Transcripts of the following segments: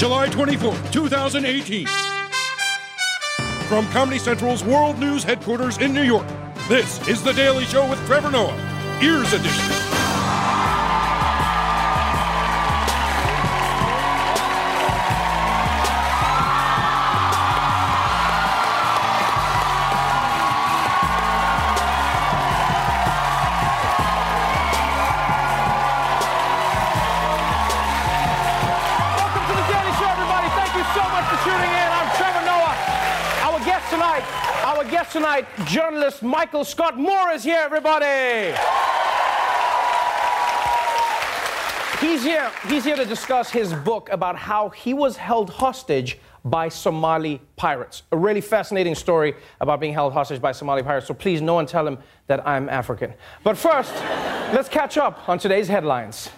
July 24th, 2018. From Comedy Central's World News headquarters in New York, this is The Daily Show with Trevor Noah, Ears Edition. Tonight, journalist Michael Scott Moore is here, everybody. He's here. He's here to discuss his book about how he was held hostage by Somali pirates. A really fascinating story about being held hostage by Somali pirates. So please, no one tell him that I'm African. But first, let's catch up on today's headlines.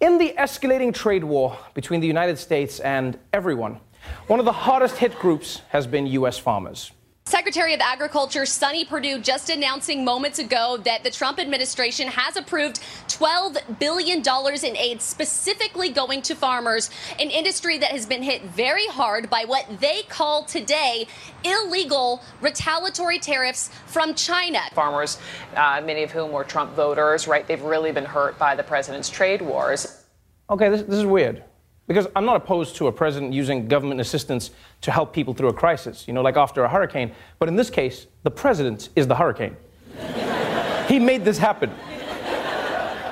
In the escalating trade war between the United States and everyone, one of the hardest hit groups has been U.S. farmers. Secretary of Agriculture Sonny Perdue just announcing moments ago that the Trump administration has approved $12 billion in aid specifically going to farmers, an industry that has been hit very hard by what they call today illegal retaliatory tariffs from China. farmers, uh, many of whom were Trump voters, right? They've really been hurt by the president's trade wars. Okay, this, this is weird. Because I'm not opposed to a president using government assistance to help people through a crisis, you know, like after a hurricane. But in this case, the president is the hurricane. he made this happen.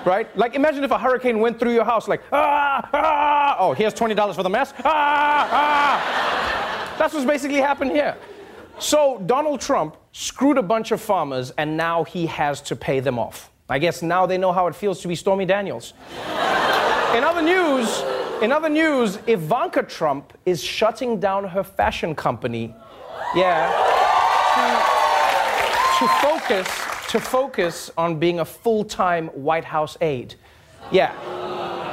Right? Like, imagine if a hurricane went through your house, like, ah, ah, oh, here's $20 for the mess, ah, ah. That's what's basically happened here. So, Donald Trump screwed a bunch of farmers, and now he has to pay them off. I guess now they know how it feels to be Stormy Daniels. In other news, in other news, Ivanka Trump is shutting down her fashion company. Yeah. To, to focus to focus on being a full-time White House aide. Yeah.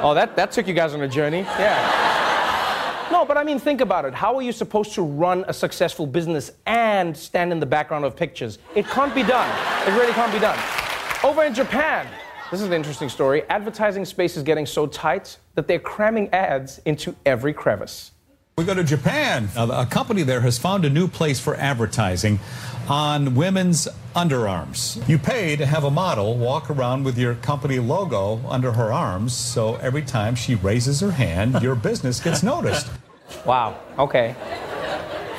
Oh, that, that took you guys on a journey. Yeah. No, but I mean, think about it. How are you supposed to run a successful business and stand in the background of pictures? It can't be done. It really can't be done. Over in Japan, this is an interesting story. Advertising space is getting so tight that they're cramming ads into every crevice. We go to Japan. A, a company there has found a new place for advertising on women's underarms. You pay to have a model walk around with your company logo under her arms, so every time she raises her hand, your business gets noticed. Wow, okay.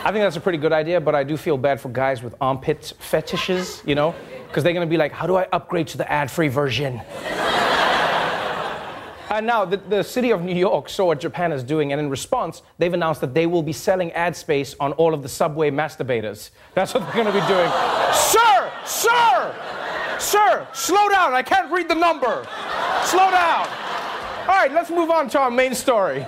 I think that's a pretty good idea, but I do feel bad for guys with armpit fetishes, you know? Because they're gonna be like, how do I upgrade to the ad free version? And now, the, the city of New York saw what Japan is doing, and in response, they've announced that they will be selling ad space on all of the subway masturbators. That's what they're gonna be doing. sir! Sir! Sir! Slow down, I can't read the number. Slow down. All right, let's move on to our main story.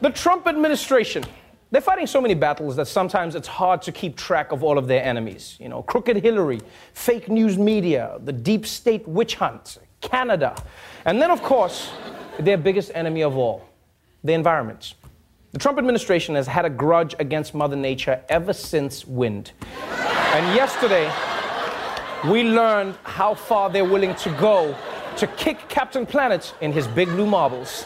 The Trump administration. They're fighting so many battles that sometimes it's hard to keep track of all of their enemies. You know, crooked Hillary, fake news media, the deep state witch hunt, Canada. And then, of course, their biggest enemy of all, the environment. The Trump administration has had a grudge against Mother Nature ever since wind. And yesterday, we learned how far they're willing to go to kick Captain Planet in his big blue marbles.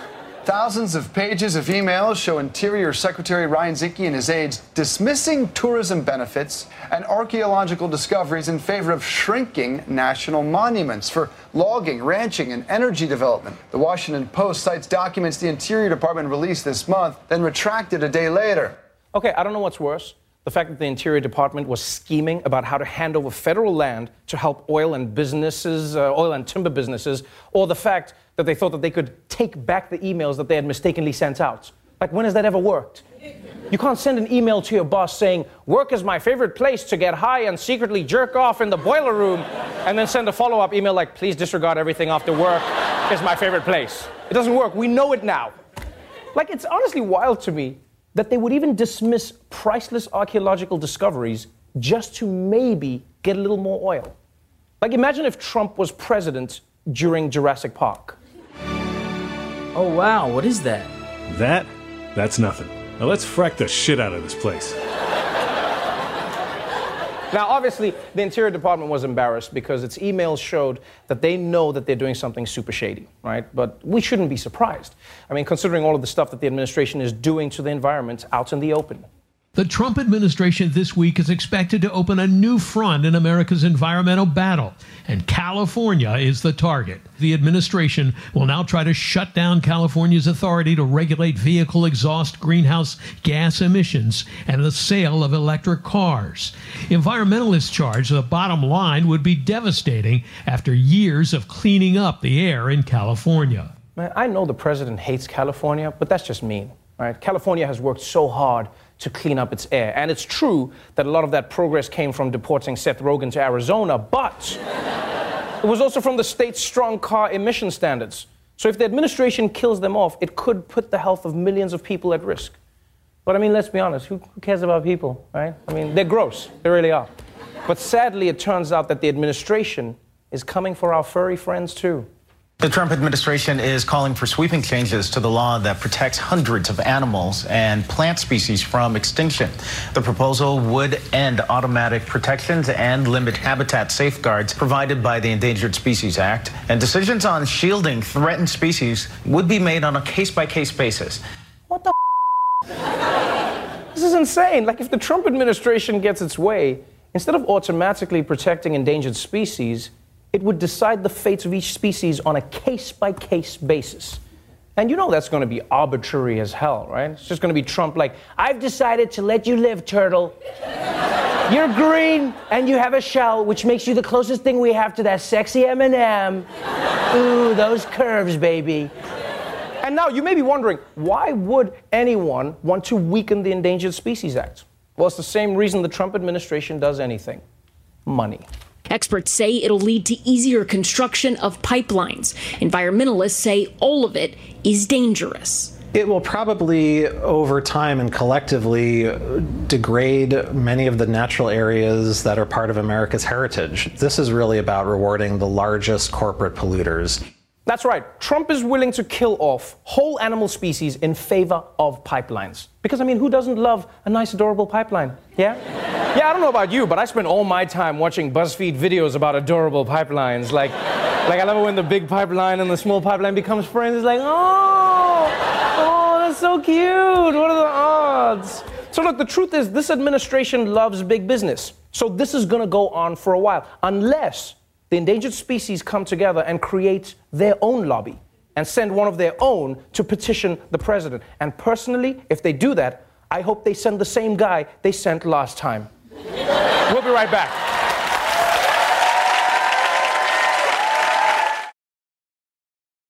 Thousands of pages of emails show Interior Secretary Ryan Zinke and his aides dismissing tourism benefits and archaeological discoveries in favor of shrinking national monuments for logging, ranching, and energy development. The Washington Post cites documents the Interior Department released this month, then retracted a day later. Okay, I don't know what's worse. The fact that the Interior Department was scheming about how to hand over federal land to help oil and businesses, uh, oil and timber businesses, or the fact that they thought that they could take back the emails that they had mistakenly sent out. Like, when has that ever worked? You can't send an email to your boss saying, Work is my favorite place to get high and secretly jerk off in the boiler room, and then send a follow up email like, Please disregard everything after work is my favorite place. It doesn't work. We know it now. Like, it's honestly wild to me that they would even dismiss priceless archaeological discoveries just to maybe get a little more oil. Like, imagine if Trump was president during Jurassic Park. Oh, wow, what is that? That? That's nothing. Now let's frack the shit out of this place. Now, obviously, the Interior Department was embarrassed because its emails showed that they know that they're doing something super shady, right? But we shouldn't be surprised. I mean, considering all of the stuff that the administration is doing to the environment out in the open. The Trump administration this week is expected to open a new front in America's environmental battle, and California is the target. The administration will now try to shut down California's authority to regulate vehicle exhaust greenhouse gas emissions and the sale of electric cars. Environmentalists charge the bottom line would be devastating after years of cleaning up the air in California. Man, I know the president hates California, but that's just mean, right? California has worked so hard to clean up its air. And it's true that a lot of that progress came from deporting Seth Rogen to Arizona, but it was also from the state's strong car emission standards. So if the administration kills them off, it could put the health of millions of people at risk. But I mean, let's be honest, who, who cares about people, right? I mean, they're gross, they really are. But sadly, it turns out that the administration is coming for our furry friends too. The Trump administration is calling for sweeping changes to the law that protects hundreds of animals and plant species from extinction. The proposal would end automatic protections and limit habitat safeguards provided by the Endangered Species Act, and decisions on shielding threatened species would be made on a case by case basis. What the? this is insane. Like, if the Trump administration gets its way, instead of automatically protecting endangered species, it would decide the fates of each species on a case by case basis. And you know that's going to be arbitrary as hell, right? It's just going to be Trump like, I've decided to let you live, turtle. You're green and you have a shell, which makes you the closest thing we have to that sexy M&M. Ooh, those curves, baby. And now you may be wondering, why would anyone want to weaken the Endangered Species Act? Well, it's the same reason the Trump administration does anything money. Experts say it'll lead to easier construction of pipelines. Environmentalists say all of it is dangerous. It will probably, over time and collectively, degrade many of the natural areas that are part of America's heritage. This is really about rewarding the largest corporate polluters. That's right. Trump is willing to kill off whole animal species in favor of pipelines. Because, I mean, who doesn't love a nice, adorable pipeline? Yeah? Yeah, I don't know about you, but I spend all my time watching BuzzFeed videos about adorable pipelines. Like, like I love it when the big pipeline and the small pipeline becomes friends. It's like, oh, oh, that's so cute. What are the odds? So, look, the truth is, this administration loves big business. So, this is going to go on for a while, unless the endangered species come together and create their own lobby and send one of their own to petition the president. And personally, if they do that, I hope they send the same guy they sent last time. we'll be right back.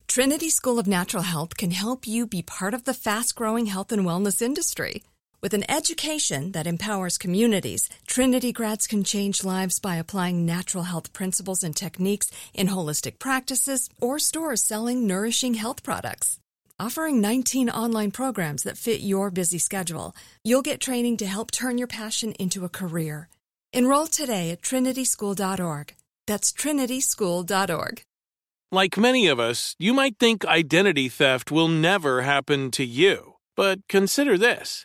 Trinity School of Natural Health can help you be part of the fast growing health and wellness industry. With an education that empowers communities, Trinity grads can change lives by applying natural health principles and techniques in holistic practices or stores selling nourishing health products. Offering 19 online programs that fit your busy schedule, you'll get training to help turn your passion into a career. Enroll today at trinityschool.org. That's trinityschool.org. Like many of us, you might think identity theft will never happen to you. But consider this.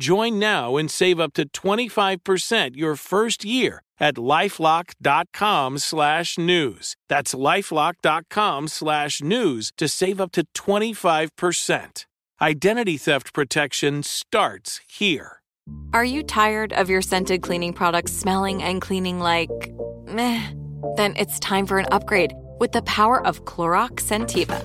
Join now and save up to 25% your first year at lifelock.com slash news. That's lifelock.com slash news to save up to 25%. Identity theft protection starts here. Are you tired of your scented cleaning products smelling and cleaning like meh? Then it's time for an upgrade with the power of Clorox Scentiva.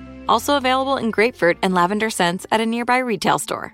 Also available in grapefruit and lavender scents at a nearby retail store.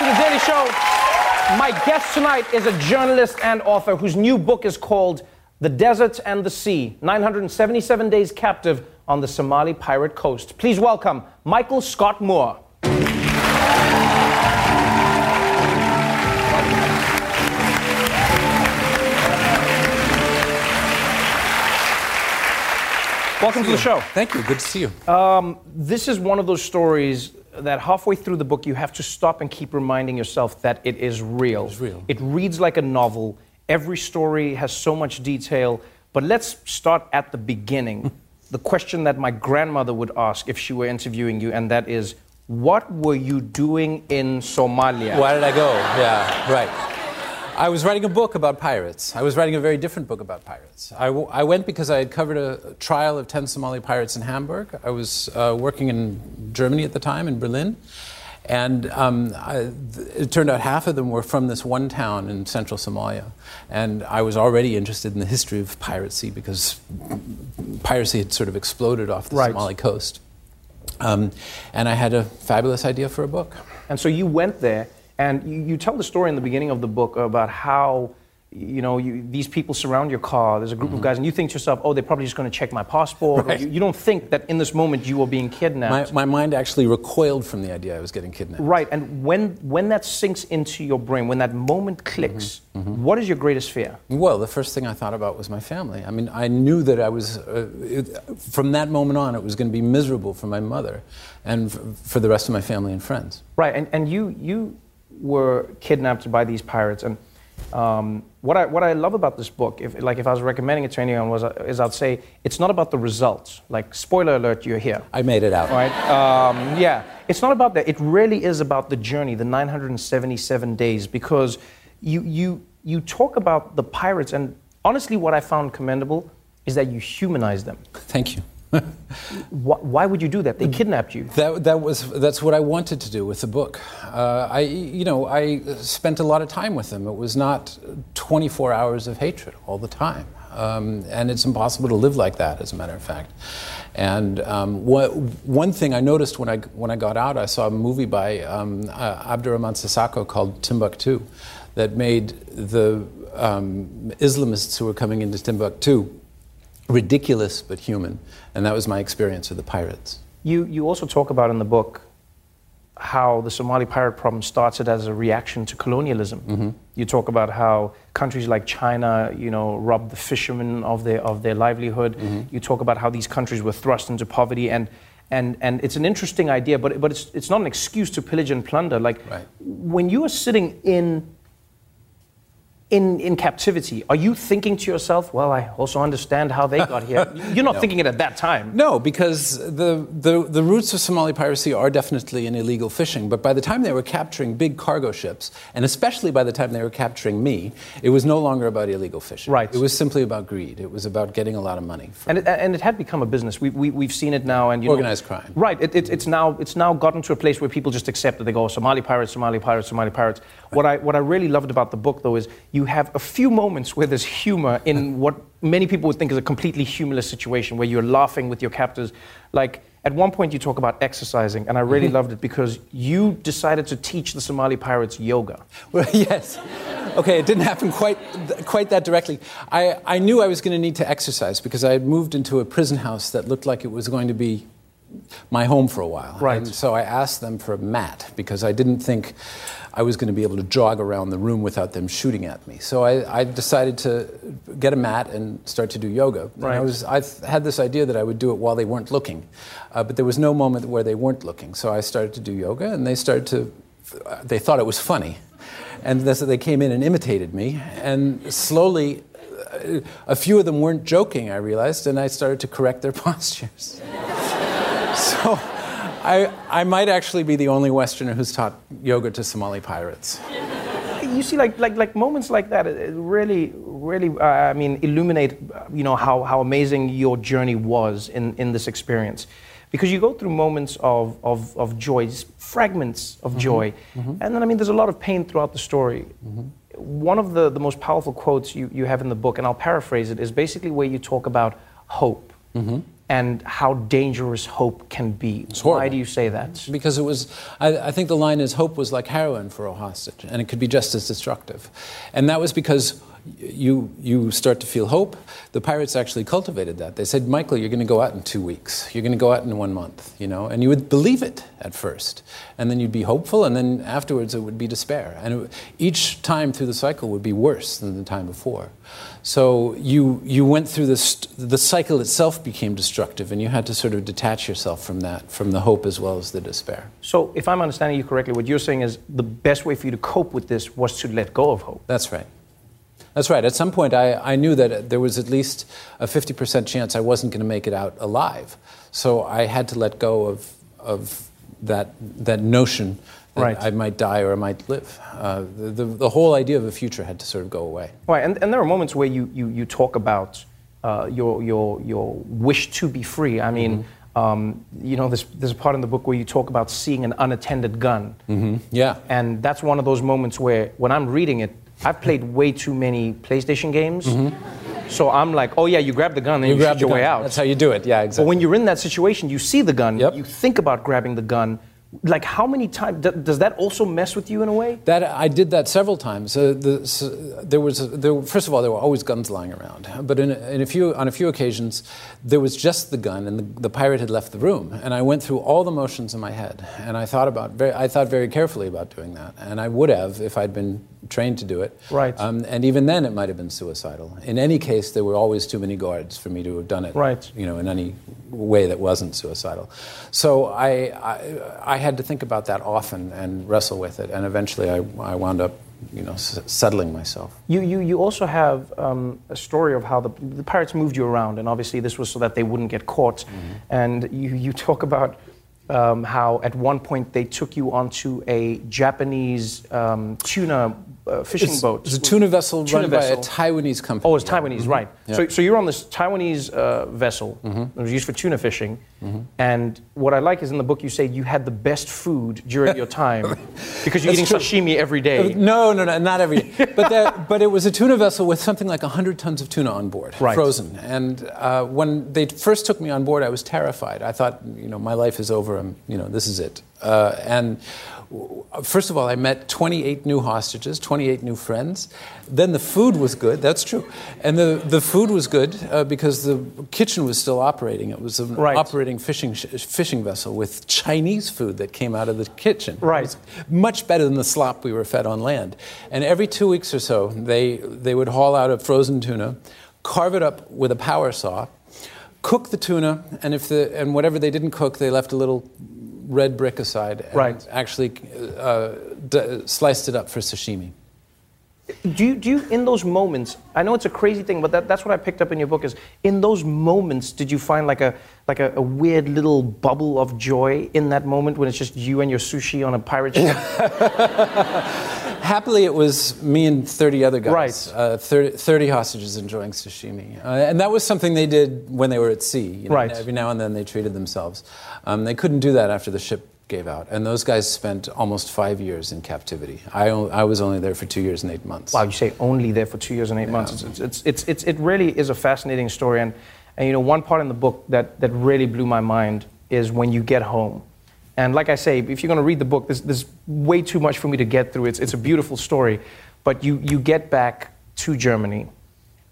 to the Daily Show. My guest tonight is a journalist and author whose new book is called The Desert and the Sea 977 Days Captive on the Somali Pirate Coast. Please welcome Michael Scott Moore. Welcome to the show. Thank you. Good to see you. Um, this is one of those stories that halfway through the book you have to stop and keep reminding yourself that it is real. It's real. It reads like a novel. Every story has so much detail. But let's start at the beginning. the question that my grandmother would ask if she were interviewing you, and that is, what were you doing in Somalia? Why did I go? Yeah, right. I was writing a book about pirates. I was writing a very different book about pirates. I, w- I went because I had covered a trial of 10 Somali pirates in Hamburg. I was uh, working in Germany at the time, in Berlin. And um, I, it turned out half of them were from this one town in central Somalia. And I was already interested in the history of piracy because piracy had sort of exploded off the Right. Somali coast. Um, and I had a fabulous idea for a book. And so you went there, and you, you tell the story in the beginning of the book about how, you know, you, these people surround your car. There's a group of guys, and you think to yourself, oh, they're probably just going to check my passport. Right. You, you don't think that in this moment you are being kidnapped. My, my mind actually recoiled from the idea I was getting kidnapped. Right, and when when that sinks into your brain, when that moment clicks, Mm-hmm, what is your greatest fear? Well, the first thing I thought about was my family. I mean, I knew that I was, uh, it, from that moment on, it was going to be miserable for my mother and f- for the rest of my family and friends. Right, and, and you you were kidnapped by these pirates, and um, what I what I love about this book, if like if I was recommending it to anyone, was is I'd say it's not about the results. Like spoiler alert, you're here. I made it out. Right? Um, yeah, it's not about that. It really is about the journey, the 977 days, because you you you talk about the pirates, and honestly, what I found commendable is that you humanize them. Thank you. Why, why, would you do that? They kidnapped you. That, that was that's what I wanted to do with the book. Uh, I you know I spent a lot of time with them. It was not 24 hours of hatred all the time, um, and it's impossible to live like that. As a matter of fact. And um, what, one thing I noticed when I when I got out, I saw a movie by um, uh, Abderrahmane Sissako called Timbuktu, that made the um, Islamists who were coming into Timbuktu ridiculous but human. And that was my experience of the pirates. You, you also talk about in the book how the Somali pirate problem started as a reaction to colonialism. Mm-hmm. You talk about how countries like China, you know, robbed the fishermen of their, of their livelihood. Mm-hmm. You talk about how these countries were thrust into poverty. And, and, and it's an interesting idea, but, but it's, it's not an excuse to pillage and plunder. Like, right. when you are sitting in in, in captivity, are you thinking to yourself, well, I also understand how they got here? You're not no. thinking it at that time. No, because the, the, the roots of Somali piracy are definitely in illegal fishing. But by the time they were capturing big cargo ships, and especially by the time they were capturing me, it was no longer about illegal fishing. Right. It was simply about greed. It was about getting a lot of money. And it, and it had become a business. We, we, we've seen it now. and Organized know, crime. Right. It, it, it's, now, it's now gotten to a place where people just accept that they go, oh, Somali pirates, Somali pirates, Somali pirates. Right. What, I, what I really loved about the book, though, is you have a few moments where there's humor in what many people would think is a completely humorless situation where you're laughing with your captors. Like, at one point, you talk about exercising, and I really mm-hmm. loved it because you decided to teach the Somali pirates yoga. Well, yes. Okay, it didn't happen quite, quite that directly. I, I knew I was going to need to exercise because I had moved into a prison house that looked like it was going to be my home for a while. Right. And so I asked them for a mat because I didn't think I was going to be able to jog around the room without them shooting at me. So I, I decided to get a mat and start to do yoga. Right. And I was I had this idea that I would do it while they weren't looking, uh, but there was no moment where they weren't looking. So I started to do yoga, and they started to. They thought it was funny, and so they came in and imitated me, and slowly. Uh, a few of them weren't joking, I realized, and I started to correct their postures. so I, I might actually be the only Westerner who's taught yoga to Somali pirates. You see, like, like, like moments like that, it really, really, uh, I mean, illuminate, you know, how, how amazing your journey was in, in this experience. Because you go through moments of, of, of joy, fragments of mm-hmm. joy. Mm-hmm. And then, I mean, there's a lot of pain throughout the story. Mm-hmm. One of the, the most powerful quotes you, you have in the book, and I'll paraphrase it, is basically where you talk about hope. And how dangerous hope can be. Why do you say that? Because it was, I, I, think the line is hope was like heroin for a hostage, and it could be just as destructive. And that was because you, you start to feel hope. The pirates actually cultivated that. They said, Michael, you're going to go out in two weeks. You're going to go out in one month, you know? And you would believe it at first. And then you'd be hopeful, and then afterwards it would be despair. And it, each time through the cycle would be worse than the time before. So you, you went through this, the cycle itself became destructive, and you had to sort of detach yourself from that, from the hope as well as the despair. So, if I'm understanding you correctly, what you're saying is the best way for you to cope with this was to let go of hope. That's right. That's right. At some point, I, I knew that there was at least a 50% chance I wasn't going to make it out alive. So I had to let go of, of that, that notion that right. I might die or I might live. Uh, the, the, the, whole idea of a future had to sort of go away. Right, and, and there are moments where you, you, you talk about uh, your, your, your wish to be free. I mean, mm-hmm. um, you know, there's, there's a part in the book where you talk about seeing an unattended gun. Mm-hmm. Yeah. And that's one of those moments where, when I'm reading it, I've played way too many PlayStation games. Mm-hmm. So I'm like, oh yeah, you grab the gun and you, you grab shoot your gun. way out. That's how you do it. Yeah, exactly. But when you're in that situation, you see the gun, yep. you think about grabbing the gun, like how many times does that also mess with you in a way? That i did that several times. Uh, the, so there was there, first of all there were always guns lying around. But in a, in a, few on a few occasions there was just the gun and the, the, pirate had left the room. And i went through all the motions in my head. And i thought about very, i thought very carefully about doing that. And i would have if i'd been trained to do it. Right. Um, and even then it might have been suicidal. In any case there were always too many guards for me to have done it right. you know in any way that wasn't suicidal. So i, I, I had to think about that often and wrestle with it. And eventually I, I wound up you know, s- settling myself. You, you, you also have um, a story of how the, the pirates moved you around, and obviously this was so that they wouldn't get caught. Mm-hmm. And you, you talk about um, how at one point they took you onto a Japanese um, tuna uh, fishing It's, boat. it's a tuna vessel Tuna run by vessel. a Taiwanese company. Oh, it's Taiwanese, right. Yeah. So, so you're on this Taiwanese uh, vessel that was used for tuna fishing. And what I like is in the book you say you had the best food during your time because you're eating true. sashimi every day. No, no, no, not every day. But, that, but it was a tuna vessel with something like 100 tons of tuna on board, Right. frozen. And uh, when they first took me on board, I was terrified. I thought, you know, my life is over. I'm, you know, this is it. Uh, and first of all, I met 28 new hostages, 28 new friends. Then the food was good. That's true. And the, the food was good uh, because the kitchen was still operating. It was an Right. operating fishing sh- fishing vessel with Chinese food that came out of the kitchen. Right. Much better than the slop we were fed on land. And every two weeks or so, they, they would haul out a frozen tuna, carve it up with a power saw, cook the tuna, and, if the, and whatever they didn't cook, they left a little red brick aside and Right. actually uh, d- sliced it up for sashimi. Do you, do you, in those moments, I know it's a crazy thing, but that, that's what I picked up in your book is in those moments, did you find like a, like a, a weird little bubble of joy in that moment when it's just you and your sushi on a pirate ship? Happily, it was me and 30 other guys. Right. Uh, 30, 30 hostages enjoying sashimi. Uh, and that was something they did when they were at sea. You know, Right. Every now and then they treated themselves. Um, they couldn't do that after the ship gave out. And those guys spent almost five years in captivity. I was only there for two years and eight months. Wow, you say only there for two years and eight months. It's, it's, it's, it's, it really is a fascinating story. And, and, you know, one part in the book that, that really blew my mind is when you get home. And like I say, if you're going to read the book, there's, there's way too much for me to get through. It's, it's a beautiful story. But you, you get back to Germany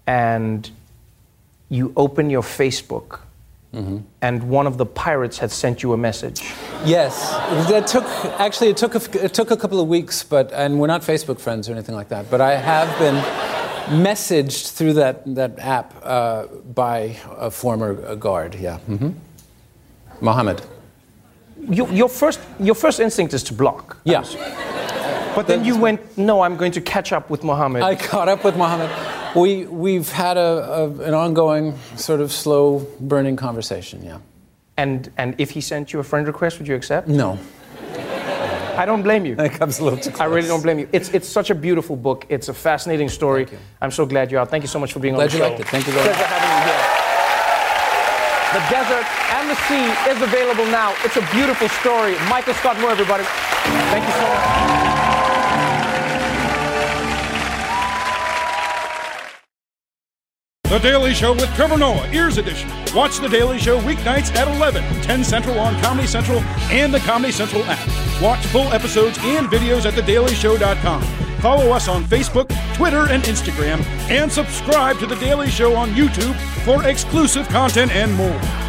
and you open your Facebook, and one of the pirates had sent you a message. Yes, that took actually it took a, it took a couple of weeks, but and we're not Facebook friends or anything like that. But I have been messaged through that that app uh, by a former guard. Yeah, hmm Mohammed. Your, your, first, your first instinct is to block. Yeah. But then you went, no, I'm going to catch up with Mohammed. I caught up with Mohammed. We we've had a, a an ongoing sort of slow burning conversation. Yeah. And and if he sent you a friend request, would you accept? No. I don't blame you. That comes a little too I really don't blame you. It's it's such a beautiful book. It's a fascinating story. I'm so glad you're out. Thank you so much for being Glad on the you show. liked it. Thank you very Pleasure having you here. The desert and the sea is available now. It's a beautiful story. Michael Scott Moore, everybody. Thank you so much. The Daily Show with Trevor Noah, Ears Edition. Watch The Daily Show weeknights at 11, 10 Central on Comedy Central and the Comedy Central app. Watch full episodes and videos at thedailyshow.com. Follow us on Facebook, Twitter, and Instagram, and subscribe to The Daily Show on YouTube for exclusive content and more.